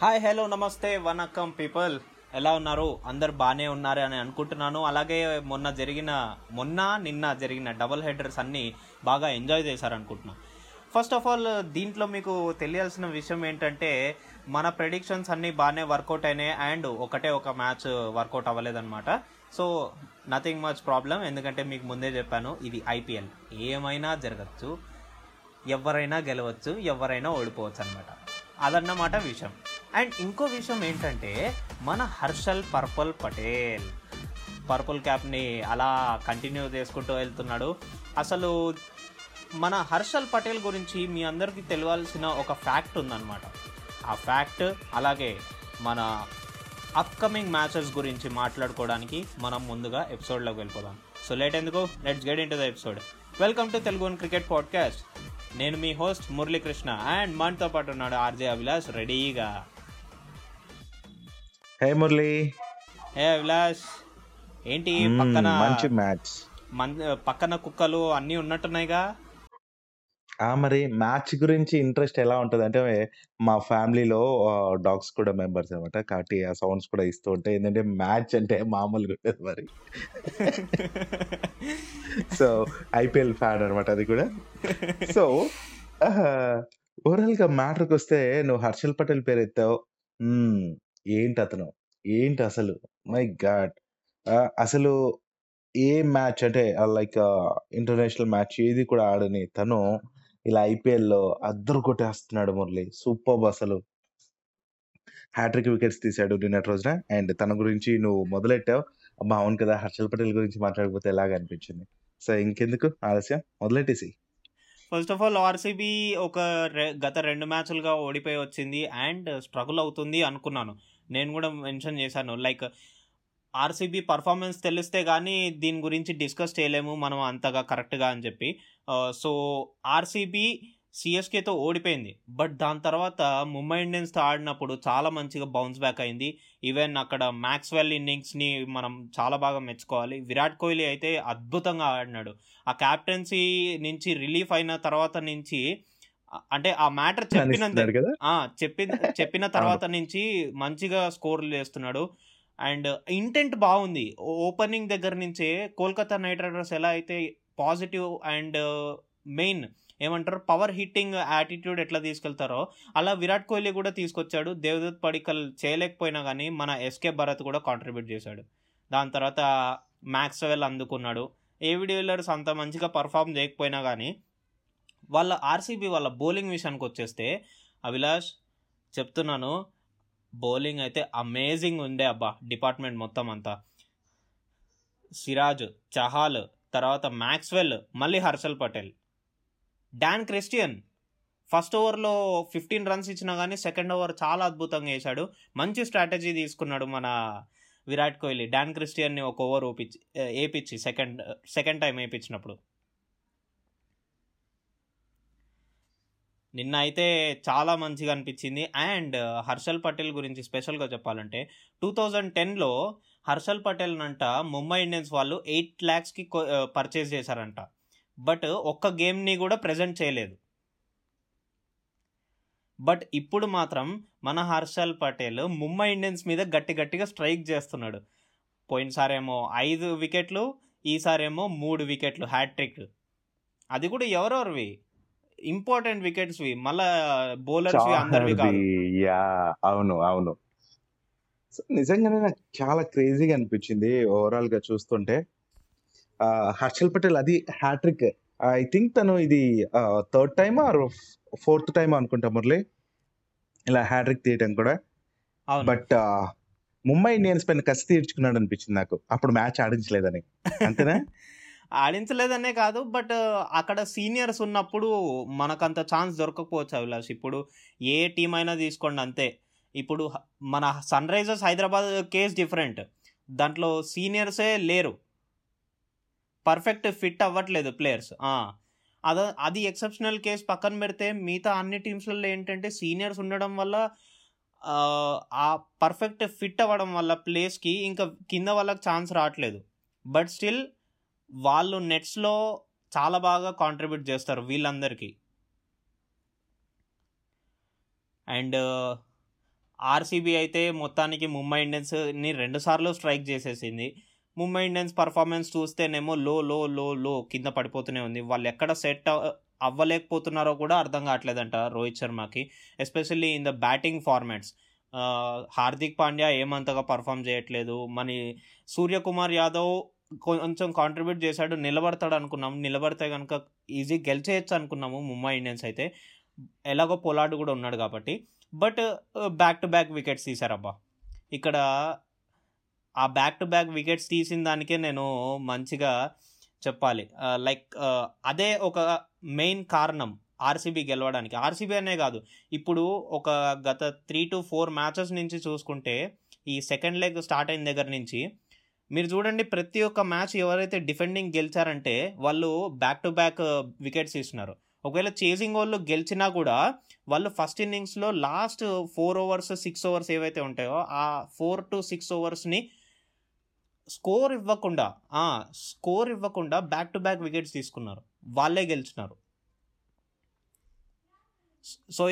Hi hello నమస్తే వనకం people ఎలా ఉన్నారు? అందరు బాగానే ఉన్నారు అని అనుకుంటున్నాను. అలాగే మొన్న జరిగిన మొన్న నిన్న జరిగిన డబుల్ హెడర్స్ అన్నీ బాగా ఎంజాయ్ చేశారనుకుంటున్నాను ఫస్ట్ ఆఫ్ ఆల్ దీంట్లో మీకు తెలియాల్సిన విషయం ఏంటంటే మన ప్రెడిక్షన్స్ అన్నీ బాగానే వర్కౌట్ అయినాయి అండ్ ఒకటే ఒక మ్యాచ్ వర్కౌట్ అవ్వలేదన్నమాట. సో నథింగ్ మచ్ ప్రాబ్లం ఎందుకంటే మీకు ముందే చెప్పాను ఇది ఐపీఎల్ ఏమైనా జరగచ్చు ఎవరైనా గెలవచ్చు ఎవరైనా ఓడిపోవచ్చు అనమాట అదన్నమాట విషయం. అండ్ ఇంకో విషయం ఏంటంటే మన హర్షల్ పర్పల్ పటేల్. పర్పుల్ క్యాప్ని అలా కంటిన్యూ చేసుకుంటూ వెళ్తున్నాడు. అసలు మన హర్షల్ పటేల్ గురించి మీ అందరికీ తెలియాల్సిన ఒక ఫ్యాక్ట్ ఉందన్నమాట. ఆ ఫ్యాక్ట్ అలాగే మన అప్కమింగ్ మ్యాచెస్ గురించి మాట్లాడుకోవడానికి మనం ముందుగా ఎపిసోడ్లోకి వెళ్ళిపోదాం. సో లేట్ ఎందుకు? Let's get into the episode. Welcome to Telugu cricket podcast. నేను మీ హోస్ట్ మురళీకృష్ణ అండ్ మనతో పాటు ఉన్నాడు ఆర్జే అభిలాష్ రెడీగా. హే మురళి ఏ అభిలాష్ ఏంటి మ్మ్, పక్కన మంచి మ్యాచ్ పక్కన కుక్కలు అన్నీ ఉన్నట్టున్నాయిగా? ఆ మరి మ్యాచ్ గురించి ఇంట్రెస్ట్ ఎలా ఉంటది? అంటే మా ఫ్యామిలీలో డాగ్స్ కూడా మెంబర్స్ అనమాట కాబట్టి ఆ సౌండ్స్ కూడా ఇస్తూ ఉంటాయి ఏంటంటే మ్యాచ్ అంటే మామూలుగా ఉంటుంది మరి. సో ఐపీఎల్ ఫ్యాన్ అనమాట అది కూడా. సో ఓవరాల్గా మ్యాటర్కి వస్తే నువ్వు హర్షల్ పటేల్ పేరు ఎత్తావు. మ్మ్, ఏంటి అతను ఏంటి అసలు మై గాడ్! అసలు ఏ మ్యాచ్ అంటే లైక్ ఇంటర్నేషనల్ మ్యాచ్ ఏది కూడా ఆడని తను ఇలా ఐపీఎల్లో అద్దరు కొట్టేస్తున్నాడు మురళి. సూపర్ అసలు. హ్యాట్రిక్ వికెట్స్ తీశాడు నిన్నటి రోజున. అండ్ తన గురించి నువ్వు మొదలెట్టావు. అబ్బా అవును కదా హర్షల్ పటేల్ గురించి మాట్లాడకపోతే ఎలాగ అనిపించింది? సో ఇంకెందుకు? ఆలస్యం. మొదలెట్టేసి ఫస్ట్ ఆఫ్ ఆల్ ఆర్సీబీ ఒక రె- గత రెండు మ్యాచ్లుగా ఓడిపోయి వచ్చింది. అండ్ స్ట్రగుల్ అవుతుంది అనుకున్నాను. నేను కూడా మెన్షన్ చేశాను. లైక్ ఆర్సీబీ పర్ఫార్మెన్స్ తెలిస్తే కానీ దీని గురించి డిస్కస్ చేయలేము మనం అంతగా కరెక్ట్గా అని చెప్పి. సో ఆర్సీబీ సిఎస్కేతో ఓడిపోయింది. బట్ దాని తర్వాత ముంబై ఇండియన్స్తో ఆడినప్పుడు చాలా మంచిగా బౌన్స్ బ్యాక్ అయింది. ఈవెన్ అక్కడ మ్యాక్స్వెల్ ఇన్నింగ్స్ని మనం చాలా బాగా మెచ్చుకోవాలి. విరాట్ కోహ్లీ అయితే అద్భుతంగా ఆడినాడు. ఆ క్యాప్టెన్సీ నుంచి రిలీఫ్ అయిన తర్వాత నుంచి అంటే ఆ మ్యాటర్ చెప్పినంత అనిస్తున్నాడు కదా? ఆ, చెప్పి చెప్పిన తర్వాత నుంచి మంచిగా స్కోర్లు చేస్తున్నాడు. అండ్ ఇంటెంట్ బాగుంది. ఓపెనింగ్ దగ్గర నుంచే కోల్కతా నైట్ రైడర్స్ ఎలా అయితే పాజిటివ్ అండ్ మెయిన్ ఏమంటారు పవర్ హిట్టింగ్ యాటిట్యూడ్ ఎట్లా తీసుకెళ్తారో అలా విరాట్ కోహ్లీ కూడా తీసుకొచ్చాడు. దేవదత్ పడికల్ చేయలేకపోయినా కానీ మన ఎస్కే భరత్ కూడా కాంట్రిబ్యూట్ చేశాడు. దాని తర్వాత మ్యాక్స్వెల్ అందుకున్నాడు. ఏవి డీలర్స్ అంత మంచిగా పర్ఫామ్ చేయకపోయినా కానీ వాళ్ళ ఆర్సీబీ వాళ్ళ బౌలింగ్ విషయానికి వచ్చేస్తే అభిలాష్ చెప్తున్నాను. బౌలింగ్ అయితే అమేజింగ్ ఉండే అబ్బా డిపార్ట్మెంట్ మొత్తం అంతా. సిరాజ్ చహాల్ తర్వాత మ్యాక్స్వెల్ మళ్ళీ Harshal Patel. Dan Christian first ఓవర్లో ఫిఫ్టీన్ రన్స్ ఇచ్చినా కానీ సెకండ్ ఓవర్ చాలా అద్భుతంగా వేశాడు. మంచి స్ట్రాటజీ తీసుకున్నాడు మన విరాట్ కోహ్లీ. డాన్ క్రిస్టియన్ని ఒక ఓవర్ ఓపించి ఏపిచ్చి సెకండ్ సెకండ్ టైం వేయించినప్పుడు నిన్న అయితే చాలా మంచిగా అనిపించింది. అండ్ uh, హర్షల్ పటేల్ గురించి స్పెషల్గా చెప్పాలంటే టూ థౌజండ్ టెన్లో హర్షల్ పటేల్ అంట ముంబై ఇండియన్స్ వాళ్ళు ఎయిట్ ల్యాక్స్కి uh, పర్చేస్ చేశారంట. బట్ ఒక్క గేమ్ని కూడా ప్రజెంట్ చేయలేదు. బట్ ఇప్పుడు మాత్రం మన హర్షల్ పటేల్ ముంబై ఇండియన్స్ మీద గట్టి గట్టిగా స్ట్రైక్ చేస్తున్నాడు. పోయినసారేమో ఐదు వికెట్లు ఈసారేమో మూడు వికెట్లు హ్యాట్రిక్. అది కూడా ఎవరెవరివి? ఇంపార్టెంట్ మళ్ళా బౌలర్స్వి అందరివి కాదు. యా అవును అవును. నిజంగానే నాకు చాలా క్రేజీగా అనిపించింది ఓవరాల్గా చూస్తుంటే హర్షల్ పటేల్ అది హ్యాట్రిక్. ఐ థింక్ తను ఇది third time or fourth time అనుకుంటా మురళి? ఇలా హ్యాట్రిక్ తీయటం కూడా. బట్ ముంబై ఇండియన్స్ పైన కసి తీర్చుకున్నాడు అనిపించింది నాకు. అప్పుడు మ్యాచ్ ఆడించలేదని. అంతేనా? ఆడించలేదనే కాదు బట్ అక్కడ సీనియర్స్ ఉన్నప్పుడు మనకంత ఛాన్స్ దొరకకపోవచ్చు అభిలాష్. ఇప్పుడు ఏ టీం అయినా తీసుకోండి అంతే. ఇప్పుడు మన Sunrisers Hyderabad case different. దాంట్లో సీనియర్సే లేరు. పర్ఫెక్ట్ ఫిట్ అవ్వట్లేదు ప్లేయర్స్. అద అది ఎక్సెప్షనల్ కేస్ పక్కన పెడితే మిగతా అన్ని టీమ్స్లలో ఏంటంటే సీనియర్స్ ఉండడం వల్ల ఆ, ఆ పర్ఫెక్ట్ ఫిట్ అవ్వడం వల్ల ప్లేస్కి ఇంకా కింద వాళ్ళకి ఛాన్స్ రావట్లేదు. బట్ స్టిల్ వాళ్ళు నెట్స్లో చాలా బాగా కాంట్రిబ్యూట్ చేస్తారు వీళ్ళందరికీ. అండ్ ఆర్సీబీ అయితే మొత్తానికి ముంబై ఇండియన్స్ని రెండుసార్లు స్ట్రైక్ చేసేసింది. ముంబై ఇండియన్స్ పర్ఫార్మెన్స్ చూస్తేనేమో లో లో లో లో కింద పడిపోతూనే ఉంది. వాళ్ళు ఎక్కడ సెట్ అవ్వలేకపోతున్నారో కూడా అర్థం కావట్లేదంట Rohit శర్మకి especially in the batting formats Hardik Pandya ఏమంతగా perform చేయట్లేదు. మన సూర్యకుమార్ యాదవ్ కొంచెం కాంట్రిబ్యూట్ చేశాడు నిలబడతాడు అనుకున్నాము నిలబడితే కనుక ఈజీ గెలిచేయచ్చు అనుకున్నాము ముంబై ఇండియన్స్ అయితే. ఎలాగో పొలాడు కూడా ఉన్నాడు కాబట్టి. But back to back wickets తీశారబ్బా. ఇక్కడ ఆ బ్యాక్ టు బ్యాక్ వికెట్స్ తీసిన దానికే నేను మంచిగా చెప్పాలి. Uh, లైక్ uh, అదే ఒక మెయిన్ కారణం ఆర్సీబీ గెలవడానికి. ఆర్సీబీ అనే కాదు. ఇప్పుడు ఒక గత త్రీ టు ఫోర్ మ్యాచెస్ నుంచి చూసుకుంటే ఈ సెకండ్ లెగ్ స్టార్ట్ అయిన దగ్గర నుంచి మీరు చూడండి ప్రతి ఒక్క మ్యాచ్ ఎవరైతే డిఫెండింగ్ గెలిచారంటే వాళ్ళు బ్యాక్ టు బ్యాక్ వికెట్స్ ఇస్తున్నారు. ఒకవేళ చేసింగ్ వాళ్ళు గెలిచినా కూడా వాళ్ళు ఫస్ట్ ఇన్నింగ్స్లో last four overs six overs ఏవైతే ఉంటాయో ఆ ఫోర్ టు సిక్స్ ఓవర్స్ని స్కోర్ ఇవ్వకుండా స్కోర్ ఇవ్వకుండా బ్యాక్ టు బ్యాక్ వికెట్స్ తీసుకున్నారు. వాళ్ళే గెలిచినారు. సో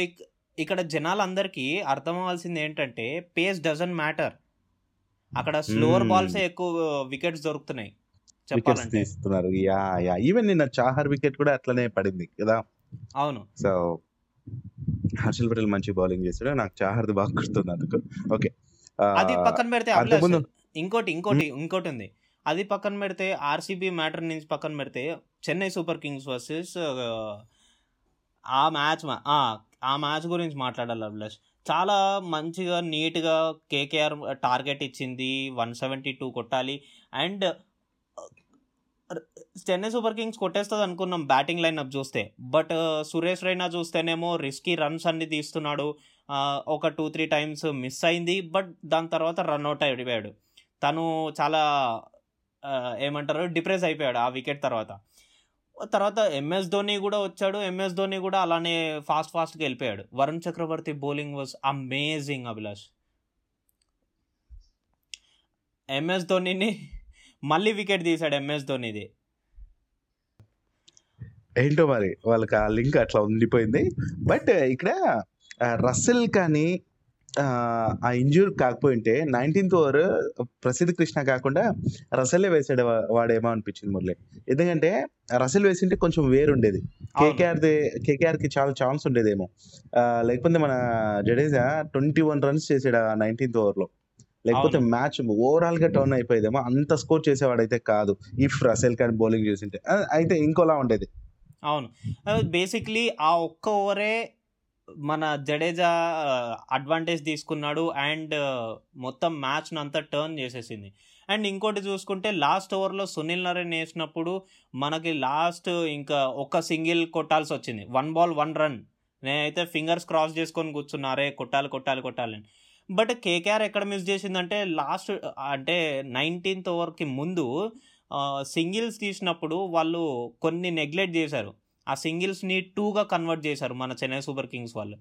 ఇక్కడ జనాలందరికీ అర్థం అవ్వాల్సింది ఏంటంటే పేస్ డజన్ మ్యాటర్ అక్కడ స్లోవర్ బాల్సే ఎక్కువ వికెట్స్ దొరుకుతున్నాయి వికెట్స్ తీస్తున్నారు. Yeah yeah. ఈవెన్ నిన్న చాహర్ వికెట్ కూడా అట్లనే పడింది కదా? అవును. సో హర్షల్ పటేల్ మంచి బౌలింగ్ చేశాడు. నాకు చాహర్ది బాగా గుర్తుంది అందుకు. ఓకే అది పక్కన పెడితే ఇంకోటి ఇంకోటి ఇంకోటి ఉంది అది పక్కన పెడితే ఆర్సీబీ మ్యాటర్ నుంచి పక్కన పెడితే చెన్నై సూపర్ కింగ్స్ వర్సెస్ ఆ మ్యాచ్ ఆ మ్యాచ్ గురించి మాట్లాడాలి అభిలాష్. చాలా మంచిగా నీట్గా కేకేఆర్ టార్గెట్ ఇచ్చింది. వన్ సెవెంటీ టూ కొట్టాలి. అండ్ చెన్నై సూపర్ కింగ్స్ కొట్టేస్తుంది అనుకున్నాం బ్యాటింగ్ లైన్ అప్ చూస్తే. బట్ సురేష్ రైనా చూస్తేనేమో రిస్కీ రన్స్ అన్ని తీస్తున్నాడు. ఒక టూ త్రీ టైమ్స్ మిస్ అయింది. బట్ దాని తర్వాత రన్అట్ అయిపోయాడు. తను చాలా ఏమంటారు డిప్రెస్ అయిపోయాడు ఆ వికెట్ తర్వాత. తర్వాత ఎంఎస్ ధోని కూడా వచ్చాడు. ఎంఎస్ ధోని కూడా అలానే ఫాస్ట్ ఫాస్ట్గా వెళ్ళిపోయాడు. Varun Chakravarthy bowling was amazing Abhilash MS ధోనిని మళ్ళీ వికెట్ తీశాడు ఎంఎస్ ధోనిది ఏంటో మరి వాళ్ళకి ఆ లింక్ అట్లా ఉండిపోయింది. బట్ ఇక్కడ రస్సెల్ కానీ ఆ ఇంజూర్ కాకపోయింటే నైన్టీన్త్ ఓవర్ ప్రసిద్ధ కృష్ణ కాకుండా రసెల్లే వేసాడు వాడేమో అనిపించింది మురళి. ఎందుకంటే రసెల్ వేసింటే కొంచెం వేరుండేది. కేకేఆర్ది కేకేఆర్కి చాలా ఛాన్స్ ఉండేదేమో. లేకపోతే మన జడేజా ట్వంటీ వన్ రన్స్ చేసాడు ఆ నైన్టీన్త్ ఓవర్లో. లేకపోతే మ్యాచ్ ఓవరాల్గా టర్న్ అయిపోయేదేమో. అంత స్కోర్ చేసేవాడైతే కాదు. ఇఫ్ రసెల్ కానీ బౌలింగ్ చేసింటే. అయితే ఇంకోలా ఉండేది. అవును. బేసిక్లీ ఆ ఒక్క ఓవరే మన జడేజా అడ్వాంటేజ్ తీసుకున్నాడు అండ్ మొత్తం మ్యాచ్ను అంతా టర్న్ చేసేసింది. అండ్ ఇంకోటి చూసుకుంటే లాస్ట్ ఓవర్లో సునీల్ నరేన్ వేసినప్పుడు మనకి లాస్ట్ ఇంకా ఒక సింగిల్ కొట్టాల్సి వచ్చింది. వన్ బాల్ వన్ రన్ నేనైతే ఫింగర్స్ క్రాస్ చేసుకొని కూర్చున్నారే కొట్టాలి కొట్టాలి కొట్టాలని బట్ కేకేఆర్ ఎక్కడ మిస్ చేసిందంటే లాస్ట్ అంటే నైన్టీన్త్ ఓవర్కి ముందు సింగిల్స్ తీసినప్పుడు వాళ్ళు కొన్ని నెగ్లెక్ట్ చేశారు. ఆ సింగిల్స్ని టూగా కన్వర్ట్ చేశారు మన చెన్నై సూపర్ కింగ్స్ వాళ్ళు.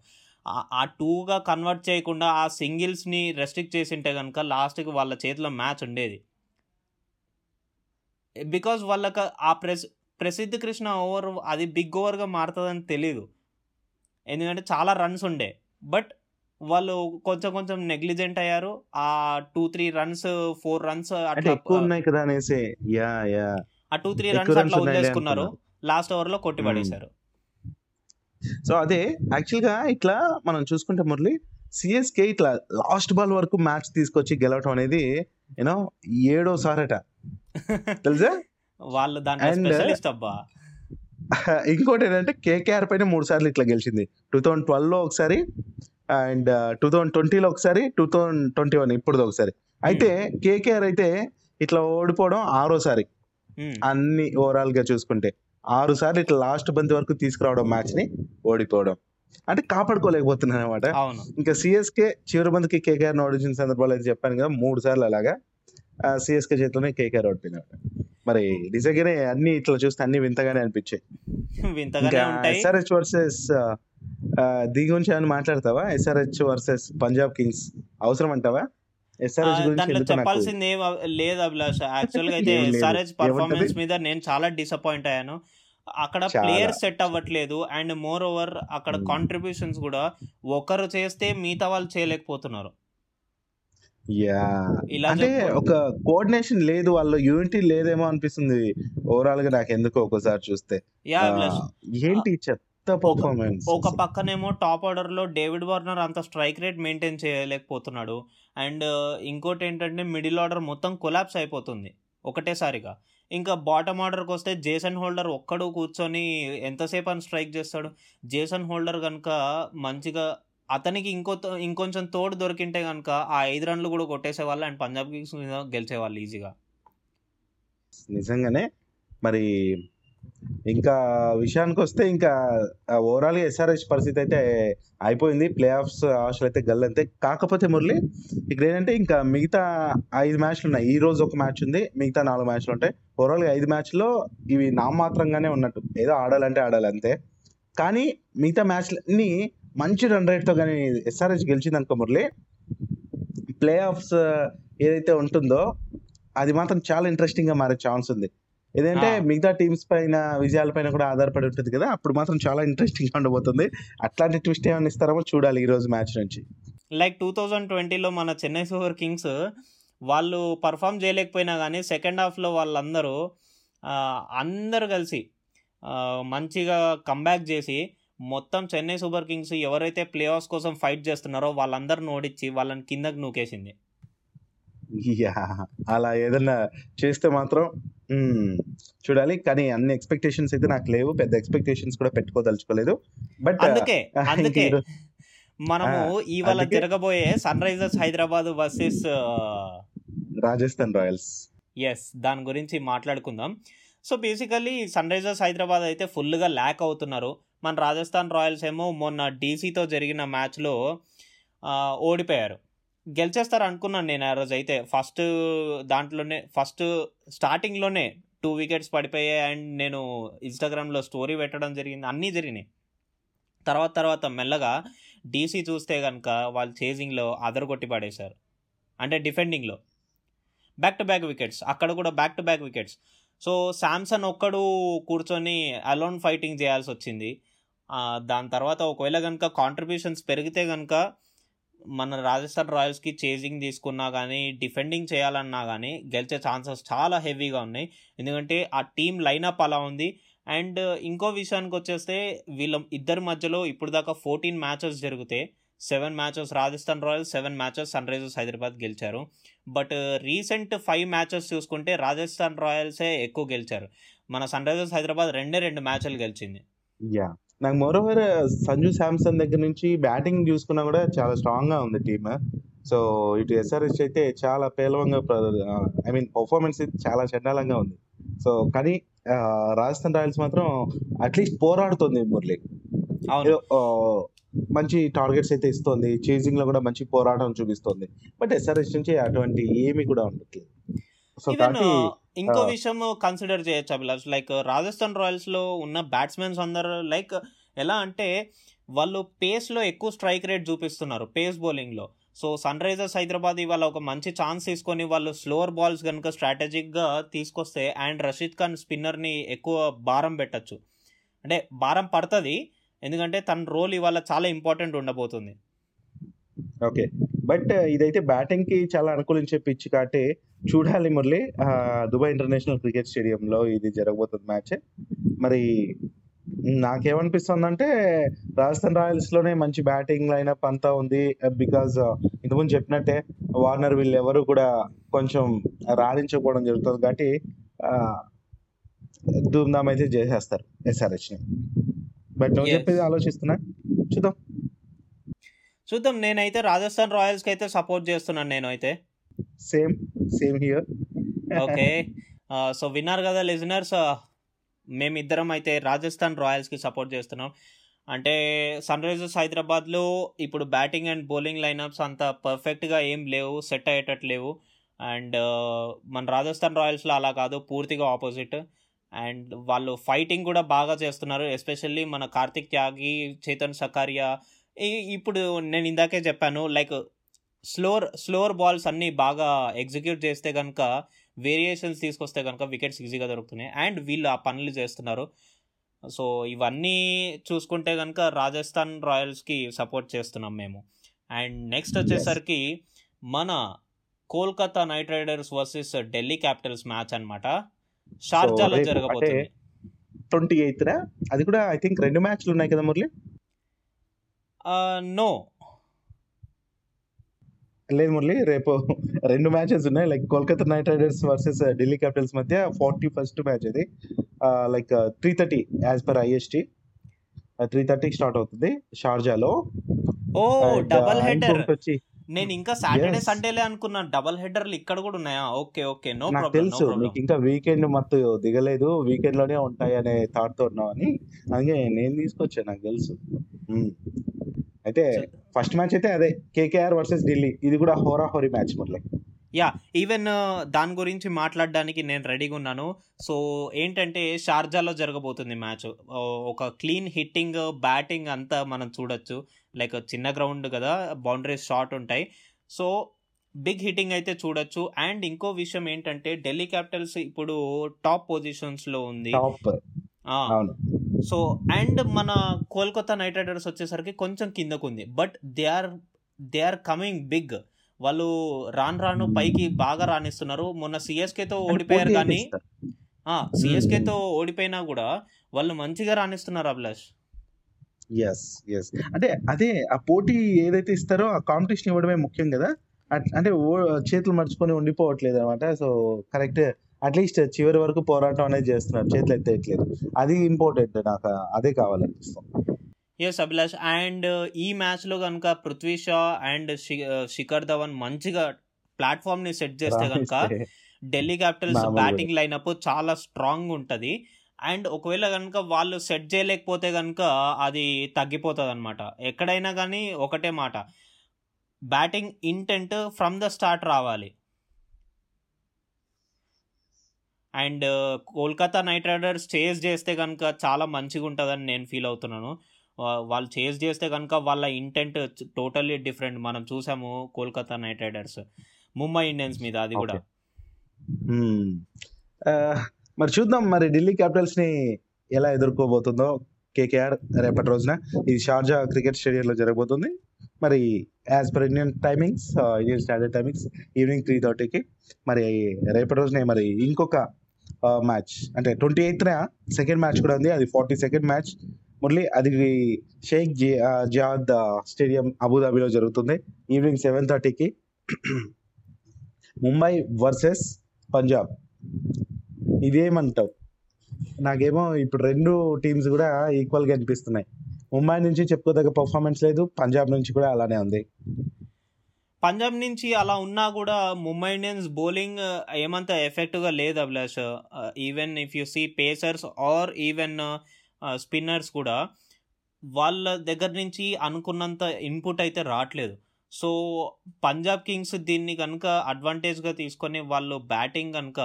ఆ టూగా కన్వర్ట్ చేయకుండా ఆ సింగిల్స్ని రెస్ట్రిక్ట్ చేసింటే కనుక లాస్ట్కి వాళ్ళ చేతిలో మ్యాచ్ ఉండేది. బికాజ్ వాళ్ళకి ఆ ప్రెస్ ప్రసిద్ధ కృష్ణ ఓవర్ అది బిగ్ ఓవర్గా మారుతుందని తెలీదు. ఎందుకంటే చాలా రన్స్ ఉండే. బట్ వాళ్ళు కొంచెం కొంచెం నెగ్లిజెంట్ అయ్యారు. ఆ two three runs four runs అట్లా ఎక్కువ ఉన్నాయి కదా అనేసి యా యా. ఆ టూ త్రీ రన్స్ అట్లా వదిలేసుకున్నారు. లాస్ట్ ఓవర్లో కొట్టి పడేశారు. సో అదే యాక్చువల్గా ఇట్లా మనం చూసుకుంటే మురళి సిఎస్కే ఇట్లా లాస్ట్ బాల్ వరకు మ్యాచ్ తీసుకొచ్చి గెలవటం అనేది యూనో ఏడోసారట. తెలుసా? వాళ్ళు స్పెషలిస్ట్ అబ్బా. ఇంకోటి ఏంటంటే కేకేఆర్ పైన మూడు సార్లు ఇట్లా గెలిచింది. టూ థౌజండ్ ట్వెల్వ్లో ఒకసారి అండ్ టూ థౌజండ్ ట్వంటీలో ఒకసారి టూ థౌజండ్ ట్వంటీ వన్ ఇప్పుడు ఒకసారి. అయితే కేకేఆర్ అయితే ఇట్లా ఓడిపోవడం ఆరోసారి. అన్ని ఓవరాల్గా చూసుకుంటే. ఆరు సార్లు ఇట్లా లాస్ట్ బంతి వరకు తీసుకురావడం మ్యాచ్ని ఓడిపోవడం. అంటే కాపాడుకోలేకపోతున్నాను అనమాట ఇంకా సిఎస్కే చివరి బంతికి కేకేఆర్ ఓడించిన సందర్భాలు అయితే చెప్పాను కదా మూడు సార్లు అలాగా. సిఎస్కే చేతిలోనే కేకేఆర్ ఓడిపోయింది మరి నిజంగానే అన్ని ఇట్లా చూస్తే అన్ని వింతగానే అనిపించాయి. ఎస్ఆర్హెచ్ వర్సెస్ దీని గురించి ఏమైనా మాట్లాడతావా? ఎస్ఆర్హెచ్ వర్సెస్ పంజాబ్ కింగ్స్ అవసరం అంటావా? చెప్పాల్సింది లేదు అభిలాష్. యాక్చువల్గా అయితే ఎస్ఆర్హెచ్ పర్ఫార్మెన్స్ మీద నేను చాలా డిసప్పాయింట్ అయ్యాను. అక్కడ. ప్లేయర్ సెట్ అవ్వట్లేదు. అండ్ మోర్ ఓవర్ అక్కడ Hmm. కాంట్రిబ్యూషన్స్ కూడా ఒకరు చేస్తే మిగతా వాళ్ళు చేయలేకపోతున్నారు. యా అంటే. ఒక కోఆర్డినేషన్ లేదు వాళ్ళు యూనిటీ లేదేమో అనిపిస్తుంది. ఓవరాల్గా నాకు ఎందుకో ఒకసారి చూస్తే. ఏంటి చెత్త పర్ఫార్మెన్స్ ఒక పక్కనేమో టాప్ ఆర్డర్లో డేవిడ్ వార్నర్ అంత స్ట్రైక్ రేట్ మెయింటైన్ చేయలేకపోతున్నాడు. అండ్ ఇంకోటి ఏంటంటే మిడిల్ ఆర్డర్ మొత్తం కొలాప్స్ అయిపోతుంది. ఒకటేసారిగా. ఇంకా బాటమ్ ఆర్డర్కి వస్తే జేసన్ హోల్డర్ ఒక్కడు కూర్చొని ఎంతసేపు అని స్ట్రైక్ చేస్తాడు? జేసన్ హోల్డర్ కనుక మంచిగా అతనికి ఇంకో ఇంకొంచెం తోడు దొరికింటే కనుక ఆ ఐదు రన్లు కూడా కొట్టేసేవాళ్ళు అండ్ పంజాబ్ కింగ్స్ మీద గెలిచేవాళ్ళు ఈజీగా. నిజంగానే మరి ఇంకా విషయానికి వస్తే ఇంకా ఓవరాల్ ఎస్ఆర్హెచ్ పరిస్థితి అయితే అయిపోయింది. ప్లే ఆఫ్స్ ఆశలు అయితే గల్లంతే. కాకపోతే మురళి ఇక్కడ ఏంటంటే ఇంకా మిగతా ఐదు మ్యాచ్లు ఉన్నాయి. ఈ రోజు ఒక మ్యాచ్ ఉంది మిగతా నాలుగు మ్యాచ్లు ఉంటాయి. ఓవరాల్గా ఐదు మ్యాచ్లో ఇవి నామాత్రంగానే ఉన్నట్టు. ఏదో ఆడాలంటే ఆడాలి అంతే కానీ మిగతా మ్యాచ్లన్నీ మంచి రన్ రేట్తో కానీ ఎస్ఆర్హెచ్ గెలిచింది అనుకో మురళి ప్లే ఆఫ్స్ ఏదైతే ఉంటుందో అది మాత్రం చాలా ఇంట్రెస్టింగ్గా మారే ఛాన్స్ ఉంది. ఏదంటే. మిగతా టీమ్స్ పైన విజయాల పైన కూడా ఆధారపడి ఉంటుంది కదా. అప్పుడు మాత్రం చాలా ఇంట్రెస్టింగ్గా ఉండబోతుంది. అట్లాంటి ట్విస్ట్ ఏమైనా ఇస్తారేమో చూడాలి ఈ రోజు మ్యాచ్ నుంచి. లైక్ టూ థౌజండ్ ట్వంటీలో మన చెన్నై సూపర్ కింగ్స్ వాళ్ళు పర్ఫామ్ చేయలేకపోయినా కానీ సెకండ్ హాఫ్లో వాళ్ళందరూ అందరూ కలిసి మంచిగా కంబ్యాక్ చేసి మొత్తం చెన్నై సూపర్ కింగ్స్ ఎవరైతే ప్లే ఆఫ్స్ కోసం ఫైట్ చేస్తున్నారో వాళ్ళందరిని ఓడించి వాళ్ళని కిందకి నూకేసింది. యా అలా ఏదన్నా చేస్తే మాత్రం చూడాలి. కానీ అన్ని ఎక్స్పెక్టేషన్స్ అయితే నాకు లేవు. పెద్ద ఎక్స్పెక్టేషన్స్ కూడా పెట్టుకోదలుచుకోలేదు. బట్ అందుకే అందుకే మనము ఇవాళ తిరగబోయే Sunrisers Hyderabad versus Rajasthan Royals. Yes దాని గురించి మాట్లాడుకుందాం. So basically Sunrisers Hyderabad అయితే ఫుల్గా ల్యాక్ అవుతున్నారు. మన రాజస్థాన్ రాయల్స్ ఏమో మొన్న డీసీతో జరిగిన మ్యాచ్లో ఓడిపోయారు. గెలిచేస్తారు అనుకున్నాను నేను ఆ రోజు అయితే. ఫస్ట్ దాంట్లోనే ఫస్ట్ స్టార్టింగ్లోనే టూ వికెట్స్ పడిపోయాయి అండ్ నేను ఇన్స్టాగ్రామ్లో స్టోరీ పెట్టడం జరిగింది. అన్నీ జరిగినాయి. తర్వాత తర్వాత మెల్లగా డీసీ చూస్తే కనుక వాళ్ళు చేజింగ్లో అదరగొట్టి పడేశారు. అంటే డిఫెండింగ్లో. బ్యాక్ టు బ్యాక్ వికెట్స్ అక్కడ కూడా back to back wickets so Samson ఒక్కడు కూర్చొని అలోన్ ఫైటింగ్ చేయాల్సి వచ్చింది. దాని తర్వాత ఒకవేళ కనుక కాంట్రిబ్యూషన్స్ పెరిగితే కనుక మన రాజస్థాన్ రాయల్స్కి చేజింగ్ తీసుకున్నా కానీ డిఫెండింగ్ చేయాలన్నా కానీ గెలిచే ఛాన్సెస్ చాలా హెవీగా ఉన్నాయి. ఎందుకంటే ఆ టీం లైనప్ అలా ఉంది. అండ్ ఇంకో విషయానికి వచ్చేస్తే వీళ్ళ ఇద్దరి మధ్యలో ఇప్పుడు దాకా ఫోర్టీన్ మ్యాచెస్ జరిగితే seven matches Rajasthan Royals seven matches Sunrisers Hyderabad గెలిచారు. బట్ రీసెంట్ ఫైవ్ మ్యాచెస్ చూసుకుంటే రాజస్థాన్ రాయల్సే ఎక్కువ గెలిచారు. మన సన్ రైజర్స్ హైదరాబాద్ రెండే రెండు మ్యాచ్లు గెలిచింది. యా నాకు మోరోవర్ సంజు శాంసన్ దగ్గర నుంచి బ్యాటింగ్ చూసుకున్నా కూడా చాలా స్ట్రాంగ్గా ఉంది టీమ్ సో ఇటు ఎస్ఆర్హెచ్ అయితే చాలా పేలవంగా ఐ మీన్ పర్ఫార్మెన్స్ చాలా చండాలంగా ఉంది. సో కానీ రాజస్థాన్ రాయల్స్ మాత్రం అట్లీస్ట్ పోరాడుతుంది మురళి. మంచి టార్గెట్స్ అయితే ఇస్తుంది. చేజింగ్లో కూడా మంచి పోరాటం చూపిస్తుంది. బట్ ఎస్ఆర్హెచ్ నుంచి అటువంటి ఏమి కూడా ఉండట్లేదు. ఈవెన్ కాబట్టి ఇంకో ఆ. విషయం కన్సిడర్ చేయొచ్చు అభిలాష్. లైక్ రాజస్థాన్ రాయల్స్లో ఉన్న బ్యాట్స్మెన్స్ అందరూ లైక్ ఎలా అంటే వాళ్ళు పేస్లో ఎక్కువ స్ట్రైక్ రేట్ చూపిస్తున్నారు పేస్ బౌలింగ్లో. సో సన్ రైజర్స్ హైదరాబాద్ ఇవాళ ఒక మంచి ఛాన్స్ తీసుకొని వాళ్ళు స్లోవర్ బాల్స్ కనుక స్ట్రాటజిక్గా తీసుకొస్తే అండ్ రషీద్ ఖాన్ స్పిన్నర్ని ఎక్కువ భారం పెట్టచ్చు. అంటే భారం పడుతుంది ఎందుకంటే తన రోల్ ఇవాళ చాలా ఇంపార్టెంట్ ఉండబోతుంది. ఓకే బట్ ఇదైతే బ్యాటింగ్కి చాలా అనుకూలించే పిచ్ కాబట్టి చూడాలి మురళి. దుబాయ్ ఇంటర్నేషనల్ క్రికెట్ స్టేడియంలో ఇది జరగబోతుంది మ్యాచ్. మరి నాకేమనిపిస్తుంది అంటే రాజస్థాన్ రాయల్స్లోనే మంచి బ్యాటింగ్ లైనప్ అంతా ఉంది. బికాజ్ ఇంతకుముందు చెప్పినట్టే వార్నర్ వీళ్ళు ఎవరు కూడా కొంచెం రాణించకపోవడం జరుగుతుంది కాబట్టి ధూమ్ధామ్ అయితే చేసేస్తారు ఎస్ఆర్హెచ్ని బట్ నువ్వు. చెప్పేది ఆలోచిస్తున్నా? చూద్దాం. చూద్దాం. నేనైతే రాజస్థాన్ రాయల్స్కి అయితే సపోర్ట్ చేస్తున్నాను నేనైతే. Same. Same here okay so విన్నారు కదా లిజనర్స్ మేమిద్దరం అయితే రాజస్థాన్ రాయల్స్కి సపోర్ట్ చేస్తున్నాం. అంటే సన్ రైజర్స్ హైదరాబాద్లో ఇప్పుడు బ్యాటింగ్ అండ్ బౌలింగ్ లైనప్స్ అంత పర్ఫెక్ట్గా ఏం లేవు సెట్ అయ్యేటట్టు లేవు. అండ్ మన రాజస్థాన్ రాయల్స్లో అలా కాదు పూర్తిగా ఆపోజిట్ అండ్ వాళ్ళు ఫైటింగ్ కూడా బాగా చేస్తున్నారు. ఎస్పెషల్లీ మన కార్తిక్ త్యాగి చేతన్ సకారియా. ఇప్పుడు నేను ఇందాకే చెప్పాను లైక్ స్లోర్ స్లోర్ బాల్స్ అన్నీ బాగా ఎగ్జిక్యూట్ చేస్తే కనుక వేరియేషన్స్ తీసుకొస్తే కనుక వికెట్స్ ఈజీగా దొరుకుతున్నాయి. అండ్ వీళ్ళు ఆ పనులు చేస్తున్నారు. సో ఇవన్నీ చూసుకుంటే కనుక రాజస్థాన్ రాయల్స్కి సపోర్ట్ చేస్తున్నాం మేము. అండ్ నెక్స్ట్ వచ్చేసరికి మన Kolkata Knight Riders versus Delhi Capitals match అన్నమాట. షార్జాలో జరగబోతుంది. ట్వంటీ ఎయిత్ అది కూడా ఐ థింక్ రెండు మ్యాచ్లు ఉన్నాయి కదా మురళి? నో లేదు మురళి రేపు రెండు మ్యాచెస్ ఉన్నాయి. Like Kolkata Knight Riders versus Delhi Capitals మధ్య ఫార్టీ ఫస్ట్ మ్యాచ్ అది. Like three thirty as per IST. Three థర్టీకి స్టార్ట్ అవుతుంది షార్జాలో. ఓ డబల్ హెడర్ నేను ఇంకా సాటర్డే. సండేలే అనుకున్నాను డబల్ హెడర్లు ఇక్కడ కూడా ఉన్నాయా? ఓకే ఓకే నో నాకు తెలుసు. నీకు ఇంకా వీకెండ్ మత్తు దిగలేదు. వీకెండ్లోనే ఉంటాయి అనే థాట్తో ఉన్నావు అని అందుకే నేను తీసుకొచ్చాను నాకు తెలుసు. అయితే ఫస్ట్ మ్యాచ్ అయితే అదే కేకేఆర్ వర్సెస్ ఢిల్లీ. ఇది కూడా హోరా హోరీ మ్యాచ్ మురళి. యా ఈవెన్ దాని గురించి మాట్లాడడానికి నేను రెడీగా ఉన్నాను. సో ఏంటంటే షార్జాలో జరగబోతుంది మ్యాచ్. ఒక క్లీన్ హిట్టింగ్ బ్యాటింగ్ అంతా మనం చూడొచ్చు. లైక్ చిన్న గ్రౌండ్ కదా బౌండరీస్ షార్ట్ ఉంటాయి. సో బిగ్ హిట్టింగ్ అయితే చూడొచ్చు. అండ్ ఇంకో విషయం ఏంటంటే ఢిల్లీ క్యాపిటల్స్ ఇప్పుడు టాప్ పొజిషన్స్లో ఉంది. టాప్. ఆ, అవును. సో అండ్ మన కోల్కతా నైట్ రైడర్స్ వచ్చేసరికి కొంచెం కిందకు ఉంది but they are they are coming big. వాళ్ళు రాను రాను పైకి బాగా రాణిస్తున్నారు. మొన్న సిఎస్కేతో ఓడిపోయారు కానీ. సిఎస్కేతో ఓడిపోయినా కూడా వాళ్ళు మంచిగా రాణిస్తున్నారు అభిలాష్. ఎస్ ఎస్ అంటే అదే ఆ పోటీ ఏదైతే ఇస్తారో ఆ కాంపిటీషన్ ఇవ్వడమే ముఖ్యం కదా? అట్- చేతులు మర్చుకొని ఉండిపోవట్లేదు అనమాట సో కరెక్ట్ అట్లీస్ట్ చివరి వరకు పోరాటం అనేది చేస్తున్నారు. చేతులు ఎత్తేయట్లేదు. అది ఇంపార్టెంట్ నాకు. అదే కావాలనిపిస్తుంది. ఎస్ అభిలాష్ అండ్ ఈ మ్యాచ్లో కనుక పృథ్వీ షా అండ్ శిఖర్ ధవన్ మంచిగా ప్లాట్ఫామ్ని సెట్ చేస్తే కనుక ఢిల్లీ క్యాపిటల్స్. బ్యాటింగ్ లైనప్ చాలా స్ట్రాంగ్ ఉంటుంది. అండ్ ఒకవేళ కనుక వాళ్ళు సెట్ చేయలేకపోతే కనుక అది తగ్గిపోతుంది అనమాట ఎక్కడైనా కానీ ఒకటే మాట. Batting intent from the start రావాలి. And Kolkata Knight Riders chase చేస్తే కనుక చాలా మంచిగా ఉంటుందని నేను ఫీల్ అవుతున్నాను. వాళ్ళు చేజ్ చేస్తే కనుక వాళ్ళ ఇంటెంట్ టోటల్లీ డిఫరెంట్. మనం చూసాము Kolkata Knight Riders. Mumbai Indians మీద అది కూడా. మరి చూద్దాం మరి ఢిల్లీ క్యాపిటల్స్ని ఎలా ఎదుర్కోబోతుందో కేకేఆర్ రేపటి రోజున. ఇది షార్జా క్రికెట్ స్టేడియంలో జరగబోతుంది. మరి as per Indian timings Indian standard timings evening three థర్టీకి. మరి రేపటి రోజునే మరి ఇంకొక మ్యాచ్ అంటే ట్వంటీ ఎయిత్న సెకండ్ మ్యాచ్ కూడా ఉంది. అది ఫార్టీ సెకండ్ మ్యాచ్ మురళి అది షేక్ జి జియాద్ స్టేడియం అబుదాబిలో జరుగుతుంది. ఈవినింగ్ సెవెన్ థర్టీకి ముంబై వర్సెస్ పంజాబ్ ఇదేమంటావు? నాకేమో ఇప్పుడు రెండు టీమ్స్ కూడా ఈక్వల్గా అనిపిస్తున్నాయి. ముంబై నుంచి చెప్పుకోదగ్గ పర్ఫార్మెన్స్ లేదు. పంజాబ్ నుంచి కూడా అలానే ఉంది. పంజాబ్ నుంచి అలా ఉన్నా కూడా ముంబై ఇండియన్స్ బౌలింగ్ ఏమంత ఎఫెక్టివ్గా లేదు Abhilash. Even if you see pacers or even spinners కూడా వాళ్ళ దగ్గర నుంచి అనుకున్నంత ఇన్పుట్ అయితే రావట్లేదు. సో పంజాబ్ కింగ్స్ దీన్ని కనుక అడ్వాంటేజ్గా తీసుకొని వాళ్ళు బ్యాటింగ్ కనుక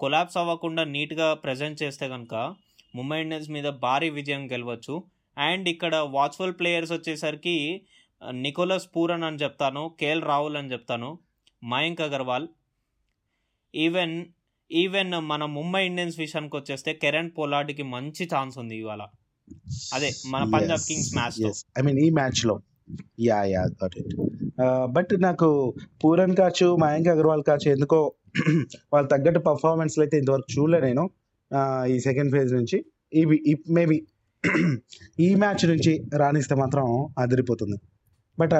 కొలాప్స్ అవ్వకుండా నీట్గా ప్రజెంట్ చేస్తే కనుక ముంబై ఇండియన్స్ మీద భారీ విజయం గెలవచ్చు. అండ్ ఇక్కడ వాచ్ఫుల్ ప్లేయర్స్ వచ్చేసరికి నికోలస్ పూరన్ అని చెప్తాను కేఎల్ రాహుల్ అని చెప్తాను మయాంక్ అగర్వాల్. ఈవెన్ ఈవెన్ మన ముంబై ఇండియన్స్ విషయానికి వచ్చేస్తే కెరెన్ పోలార్డ్కి మంచి ఛాన్స్ ఉంది ఇవాళ. అదే మన Punjab Kings match I mean ఈ మ్యాచ్లో yeah yeah got it but నాకు పూరన్ కాచు మయాంక్ అగర్వాల్ కాచు ఎందుకో వాళ్ళు తగ్గట్టు పర్ఫార్మెన్స్ అయితే ఇంతవరకు చూడలే నేను ఈ సెకండ్ ఫేజ్ నుంచి. ఇవి మేబీ ఈ మ్యాచ్ నుంచి రాణిస్తే మాత్రం అదిరిపోతుంది. బట్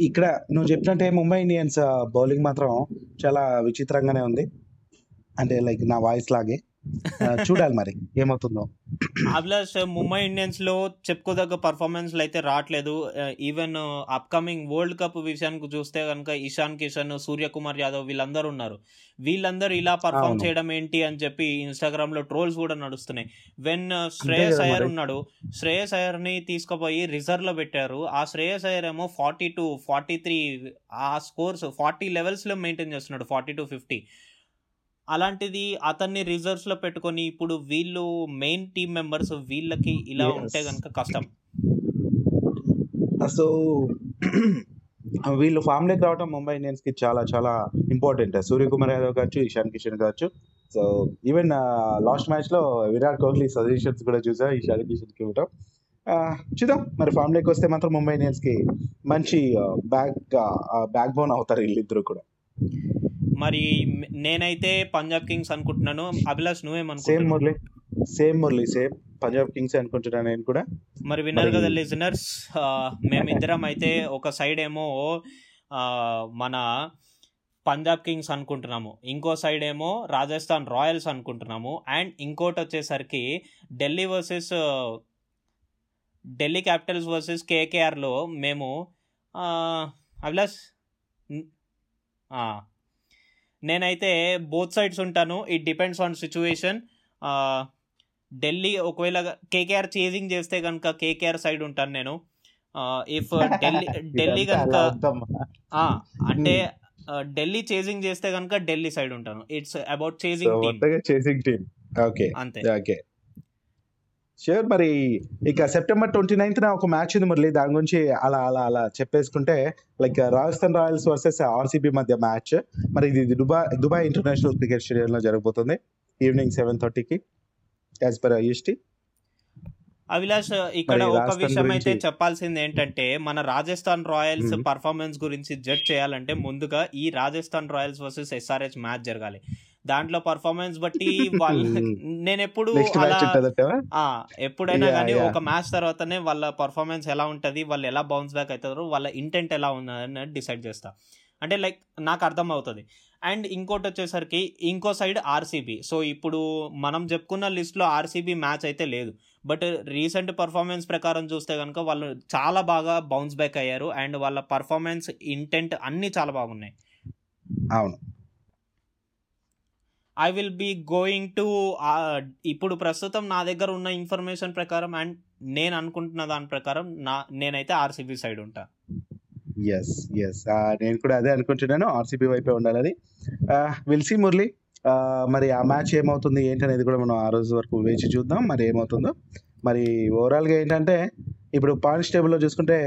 ఇక్కడ నువ్వు చెప్పినట్టే ముంబై ఇండియన్స్ బౌలింగ్ మాత్రం చాలా విచిత్రంగానే ఉంది. అంటే లైక్ నా వాయిస్ లాగే. చూడాలి మరి ఏమవుతుందో. అభిలాష్ ముంబై ఇండియన్స్లో చెప్పుకోదగ్గ పర్ఫార్మెన్స్ అయితే రావట్లేదు ఈవెన్ అప్కమింగ్ వరల్డ్ కప్ విషయానికి చూస్తే కనుక ఇషాన్ కిషన్ సూర్యకుమార్ యాదవ్ వీళ్ళందరూ ఉన్నారు. వీళ్ళందరూ ఇలా పర్ఫామ్. చేయడం ఏంటి అని చెప్పి ఇన్స్టాగ్రామ్లో ట్రోల్స్ కూడా నడుస్తున్నాయి. వెన్ శ్రేయస్ అయ్యర్. ఉన్నాడు శ్రేయస్ అయ్యర్ని తీసుకుపోయి రిజర్వ్లో పెట్టారు. ఆ శ్రేయస్ అయ్యర్ ఏమో ఫార్టీ టు ఫార్టీ త్రీ ఆ స్కోర్స్ ఫార్టీ లెవెల్స్లో మెయింటైన్ చేస్తున్నాడు ఫార్టీ టు ఫిఫ్టీ అలాంటిది అతన్ని రిజర్వ్స్లో పెట్టుకొని ఇప్పుడు వీళ్ళు మెయిన్ టీమ్ మెంబర్స్ వీళ్ళకి ఇలా. ఉంటే కనుక కష్టం. సో వీళ్ళు ఫామ్లోకి రావడం ముంబై ఇండియన్స్కి చాలా చాలా ఇంపార్టెంట్ సూర్యకుమార్ యాదవ్ కావచ్చు ఇషాన్ కిషన్ కావచ్చు. సో ఈవెన్ లాస్ట్ మ్యాచ్లో విరాట్ కోహ్లీ సజెషన్స్ కూడా చూసా ఈ షాలి కిషన్కి ఇవ్వటం. ఆ, చూద్దాం. మరి ఫామ్లోకి వస్తే మాత్రం ముంబై ఇండియన్స్కి మంచి బ్యాక్ బ్యాక్ బోన్ అవుతారు వీళ్ళిద్దరు కూడా. మరి నేనైతే పంజాబ్ కింగ్స్ అనుకుంటున్నాను. అభిలాష్ సేమ్ నువ్వేమనుకుంటున్నావు Murali. Same Murali same Punjab Kings అనుకుంటున్నాను నేను కూడా. మరి విన్నారు కదా లిజనర్స్. మేమిద్దరం అయితే ఒక సైడ్ ఏమో మన పంజాబ్ కింగ్స్ అనుకుంటున్నాము. ఇంకో సైడ్ ఏమో రాజస్థాన్ రాయల్స్ అనుకుంటున్నాము. అండ్ ఇంకోటి వచ్చేసరికి Delhi versus Delhi Capitals versus కేకేఆర్లో మేము అభిలాష్ నేనైతే బోత్ సైడ్స్ ఉంటాను. It depends on situation Delhi ఒకవేళ కేకేఆర్ చేజింగ్ చేస్తే కనుక కేకేఆర్ సైడ్ ఉంటాను నేను. ఇఫ్ ఢిల్లీ ఢిల్లీ కనుక. అంటే ఆ, ఢిల్లీ చేజింగ్ చేస్తే కనుక ఢిల్లీ సైడ్ ఉంటాను. It's about chasing team team okay అంతే. ఓకే షూర్ మరి ఇక సెప్టెంబర్ ట్వంటీ నైన్త్ ఒక మ్యాచ్ ఉంది మురళి. దాని గురించి అలా అలా అలా చెప్పేసుకుంటే like Rajasthan Royals versus RCB మధ్య మ్యాచ్. మరి ఇది దుబాయ్ దుబాయ్ ఇంటర్నేషనల్ క్రికెట్ స్టేడియంలో జరగబోతుంది. ఈవినింగ్ సెవెన్ థర్టీకి యాజ్ పర్ ఐఎస్టీ. అభిలాష్ ఇక్కడ ఒక విషయం అయితే చెప్పాల్సింది ఏంటంటే మన రాజస్థాన్ రాయల్స్. పర్ఫార్మెన్స్ గురించి జడ్జ్ చేయాలంటే ముందుగా ఈ Rajasthan Royals versus SRH match జరగాలి. దాంట్లో పర్ఫార్మెన్స్ బట్టి వాళ్ళ నేను ఎప్పుడు అలా ఎప్పుడైనా కానీ. ఒక మ్యాచ్ తర్వాతనే వాళ్ళ పర్ఫార్మెన్స్ ఎలా ఉంటుంది వాళ్ళు ఎలా బౌన్స్ బ్యాక్ అవుతారు వాళ్ళ ఇంటెంట్ ఎలా ఉన్నదని డిసైడ్ చేస్తా. అంటే లైక్ నాకు అర్థం అవుతుంది. అండ్ ఇంకోటి వచ్చేసరికి ఇంకో సైడ్ ఆర్సీబీ సో ఇప్పుడు మనం చెప్పుకున్న లిస్ట్లో ఆర్సీబీ మ్యాచ్ అయితే లేదు. బట్ రీసెంట్ పర్ఫార్మెన్స్ ప్రకారం చూస్తే కనుక వాళ్ళు చాలా బాగా బౌన్స్ బ్యాక్ అయ్యారు. అండ్ వాళ్ళ పర్ఫార్మెన్స్ ఇంటెంట్ అన్నీ చాలా బాగున్నాయి. అవును. I will be going to ఇప్పుడు ప్రస్తుతం నా దగ్గర ఉన్న ఇన్ఫర్మేషన్ ప్రకారం అండ్ నేను అనుకుంటున్న దాని ప్రకారం నా నేనైతే ఆర్సీబీ సైడ్ ఉంటా. ఎస్ ఎస్ నేను కూడా అదే అనుకుంటున్నాను. ఆర్సీబీ వైపే ఉండాలని విల్ సి మురళి. మరి ఆ మ్యాచ్ ఏమవుతుంది ఏంటి అనేది కూడా మనం ఆ రోజు వరకు వేచి చూద్దాం. మరి ఏమవుతుందో. మరి ఓవరాల్గా ఏంటంటే ఇప్పుడు పాయింట్స్ టేబుల్లో చూసుకుంటే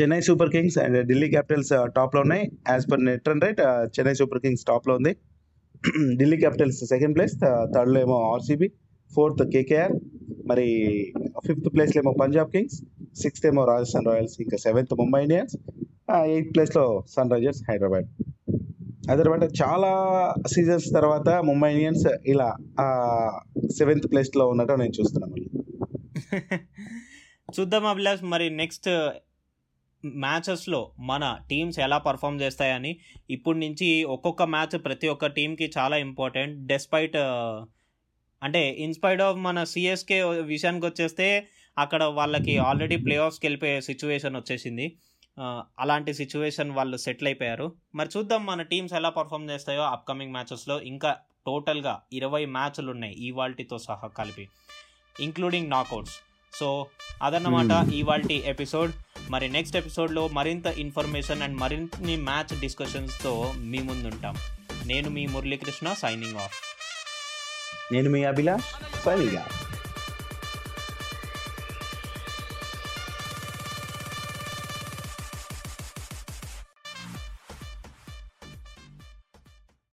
Chennai Super Kings and Delhi Capitals టాప్లో ఉన్నాయి. As per net run rate Chennai Super Kings టాప్లో ఉంది. ఢిల్లీ క్యాపిటల్స్ సెకండ్ ప్లేస్ థర్డ్లో ఏమో ఆర్సీబీ ఫోర్త్ కేకేఆర్ మరి ఫిఫ్త్ ప్లేస్లో ఏమో పంజాబ్ కింగ్స్ సిక్స్త్ ఏమో రాజస్థాన్ రాయల్స్ ఇంకా సెవెంత్ ముంబై ఇండియన్స్ ఎయిత్ ప్లేస్లో సన్ రైజర్స్ హైదరాబాద్. హైదరాబాద్ చాలా సీజన్స్ తర్వాత ముంబై ఇండియన్స్ ఇలా సెవెంత్ ప్లేస్లో ఉన్నట్టు నేను చూస్తున్నాను మళ్ళీ. చూద్దాం అభిలాష్ మరి నెక్స్ట్ మ్యాచెస్లో మన టీమ్స్ ఎలా పర్ఫామ్ చేస్తాయని ఇప్పటి నుంచి ఒక్కొక్క మ్యాచ్ ప్రతి ఒక్క టీంకి చాలా ఇంపార్టెంట్. డెస్పైట్ uh, అంటే ఇన్స్పైర్డ్ ఆఫ్ మన సిఎస్కే విషయానికి వచ్చేస్తే అక్కడ వాళ్ళకి ఆల్రెడీ ప్లే ఆఫ్స్కి వెళ్ళిపోయే సిచ్యువేషన్ వచ్చేసింది uh, అలాంటి సిచ్యువేషన్ వాళ్ళు సెటిల్ అయిపోయారు. మరి చూద్దాం మన టీమ్స్ ఎలా పర్ఫామ్ చేస్తాయో అప్కమింగ్ మ్యాచెస్లో ఇంకా టోటల్గా ఇరవై మ్యాచ్లు ఉన్నాయి ఈ వాల్టీతో సహా కలిపి ఇంక్లూడింగ్ నాకౌట్స్ సో అదన్నమాట Hmm. ఇవాల్టి ఎపిసోడ్. మరి నెక్స్ట్ ఎపిసోడ్లో మరింత ఇన్ఫర్మేషన్ అండ్ మరిన్ని మ్యాచ్ డిస్కషన్స్తో మీ ముందుంటాం. నేను మీ మురళీకృష్ణ సైనింగ్ ఆఫ్ నేను మీ అభిలాష్ సరిగా